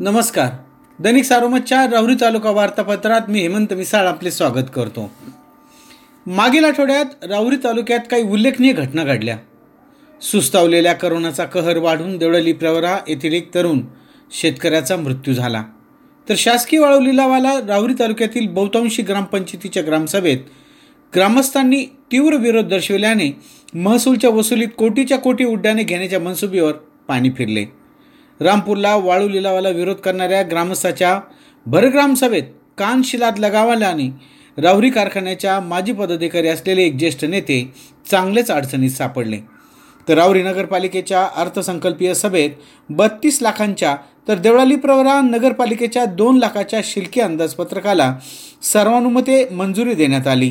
नमस्कार. दैनिक सारोमतच्या राहुरी तालुका वार्तापत्रात मी हेमंत मिसाळ आपले स्वागत करतो. मागील आठवड्यात राहुरी तालुक्यात काही उल्लेखनीय घटना घडल्या. सुस्तावलेल्या करोनाचा कहर वाढून देवळली प्रवरा येथील एक तरुण शेतकऱ्याचा मृत्यू झाला. तर शासकीय वाळू लिलावाला राहुरी तालुक्यातील बहुतांशी ग्रामपंचायतीच्या ग्रामसभेत ग्रामस्थांनी तीव्र विरोध दर्शविल्याने महसूलच्या वसुलीत कोटीच्या कोटी उड्डाणे घेण्याच्या मनसुबीवर पाणी फिरले. रामपूरला वाळू लिलावाला विरोध करणाऱ्या ग्रामस्थाच्या भरग्राम सभेत कानशिलात लगावाल्याने राहुरी कारखान्याच्या माजी पदाधिकारी असलेले एक ज्येष्ठ नेते चांगलेच अडचणीत सापडले. तर राहुरी नगरपालिकेच्या अर्थसंकल्पीय सभेत बत्तीस लाखांच्या तर देवळाली प्रवरा नगरपालिकेच्या दोन लाखाच्या शिल्की अंदाजपत्रकाला सर्वानुमते मंजुरी देण्यात आली.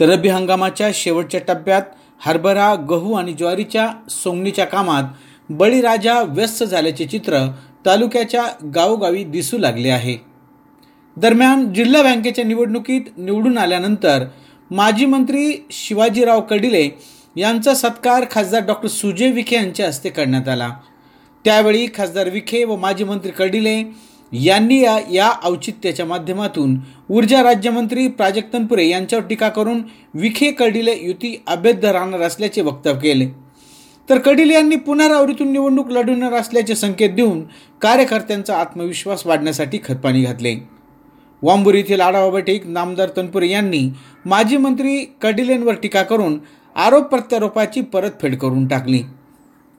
तर रब्बी हंगामाच्या शेवटच्या टप्प्यात हरभरा गहू आणि ज्वारीच्या सोंगणीच्या कामात बळीराजा व्यस्त झाल्याचे चित्र तालुक्याच्या गावोगावी दिसू लागले आहे. दरम्यान जिल्हा बँकेच्या निवडणुकीत निवडून आल्यानंतर माजी मंत्री शिवाजीराव कडिले यांचा सत्कार खासदार डॉक्टर सुजय विखे यांच्या हस्ते करण्यात आला. त्यावेळी खासदार विखे व माजी मंत्री कडिले यांनी या या औचित्याच्या माध्यमातून ऊर्जा राज्यमंत्री प्राजक्त तनपुरे यांच्यावर टीका करून विखे कडिले युती अभेद्य राहणार असल्याचे वक्तव्य केले. तर कडिल यांनी पुन्हा निवडणूक लढवणार असल्याचे संकेत देऊन कार्यकर्त्यांचा आत्मविश्वास वाढण्यासाठी खतपाणी घातले. वांबुरी येथील आढावा बैठक नामदार तनपुरे यांनी माजी मंत्री कडिलेंवर टीका करून आरोप प्रत्यारोपाची परतफेड करून टाकली.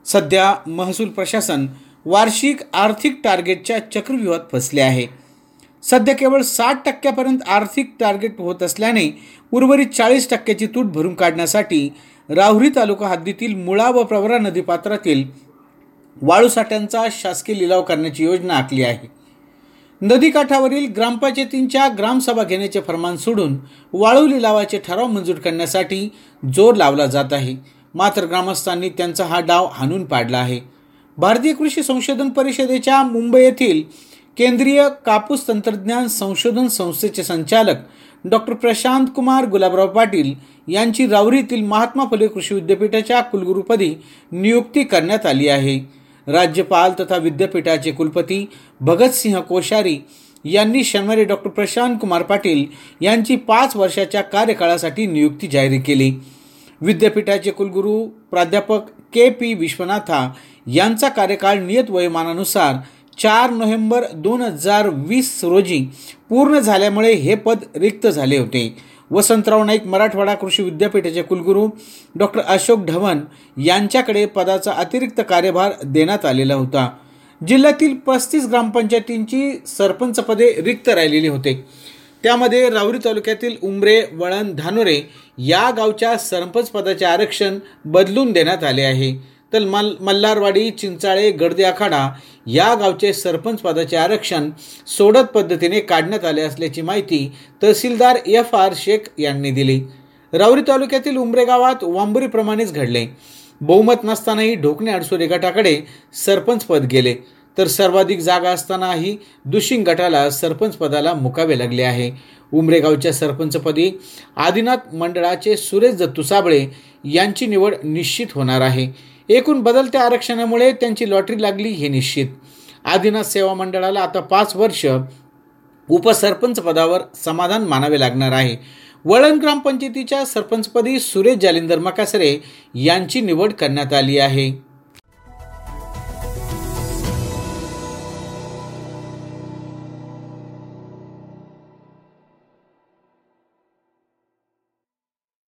सध्या महसूल प्रशासन वार्षिक आर्थिक टार्गेटच्या चक्रव्यूहात फसले आहे. सध्या केवळ साठ टक्क्यापर्यंत आर्थिक टार्गेट होत असल्याने उर्वरित चाळीस टक्क्याची तूट भरून काढण्यासाठी राहुरी तालुका हद्दीतील मुळा व प्रवरा नदीपात्रातील वाळू साठ्यांचा शासकीय लिलाव करण्याची योजना आखली आहे. नदीकाठावरील ग्रामपंचायतींच्या ग्रामसभा घेण्याचे फरमान सोडून वाळू लिलावाचे ठराव मंजूर करण्यासाठी जोर लावला जात आहे. मात्र ग्रामस्थांनी त्यांचा हा डाव हाणून पाडला आहे. भारतीय कृषी संशोधन परिषदेच्या मुंबई येथील केंद्रीय कापूस तंत्रज्ञान संशोधन संस्थेचे संचालक डॉक्टर प्रशांत कुमार गुलाबराव पाटील यांची रावरीतील महात्मा फुले कृषी विद्यापीठाच्या कुलगुरुपदी नियुक्ती करण्यात आली आहे. राज्यपाल तथा विद्यापीठाचे कुलपती भगतसिंह कोश्यारी यांनी शनिवारी डॉक्टर प्रशांत कुमार पाटील यांची पाच वर्षाच्या कार्यकाळासाठी नियुक्ती जाहीर केली. विद्यापीठाचे कुलगुरू प्राध्यापक के पी विश्वनाथा यांचा कार्यकाळ नियत वयोमानानुसार चार नोव्हेंबर दोन हजार वीस रोजी पूर्ण झाल्यामुळे हे पद रिक्त झाले होते. वसंतराव नाईक मराठवाडा कृषी विद्यापीठाचे कुलगुरू डॉक्टर अशोक ढवण यांच्याकडे पदाचा अतिरिक्त कार्यभार देण्यात आलेला होता. जिल्ह्यातील पस्तीस ग्रामपंचायतींची सरपंच पदे रिक्त राहिलेली होते. त्यामध्ये रावरी तालुक्यातील उमरे वळण धानोरे या गावच्या सरपंच पदाचे आरक्षण बदलून देण्यात आले आहे. तर मल मल्हारवाडी चिंचाळे गडदे आखाडा या गावचे सरपंच पदाचे आरक्षण सोडत पद्धतीने काढण्यात आले असल्याची माहिती तहसीलदार एफ आर शेख यांनी दिली. राऊरी तालुक्यातील उमरे गावात वांबुरीप्रमाणेच घडले. बहुमत नसतानाही ढोकणे अडसोरे गटाकडे सरपंच पद गेले. तर सर्वाधिक जागा असतानाही दुशिंग गटाला सरपंच पदाला मुकावे लागले आहे. उमरेगावच्या सरपंचपदी आदिनाथ मंडळाचे सुरेश दत्तू साबळे यांची निवड निश्चित होणार आहे. एकूण बदलत्या आरक्षणामुळे त्यांची लॉटरी लागली हे निश्चित. आदिनाथ सेवा मंडळाला आता पाच वर्ष उपसरपंच पदावर समाधान मानावे लागणार आहे. वळण ग्रामपंचायतीच्या सरपंचपदी सुरेश जालिंदर मकासरे यांची निवड करण्यात आली आहे.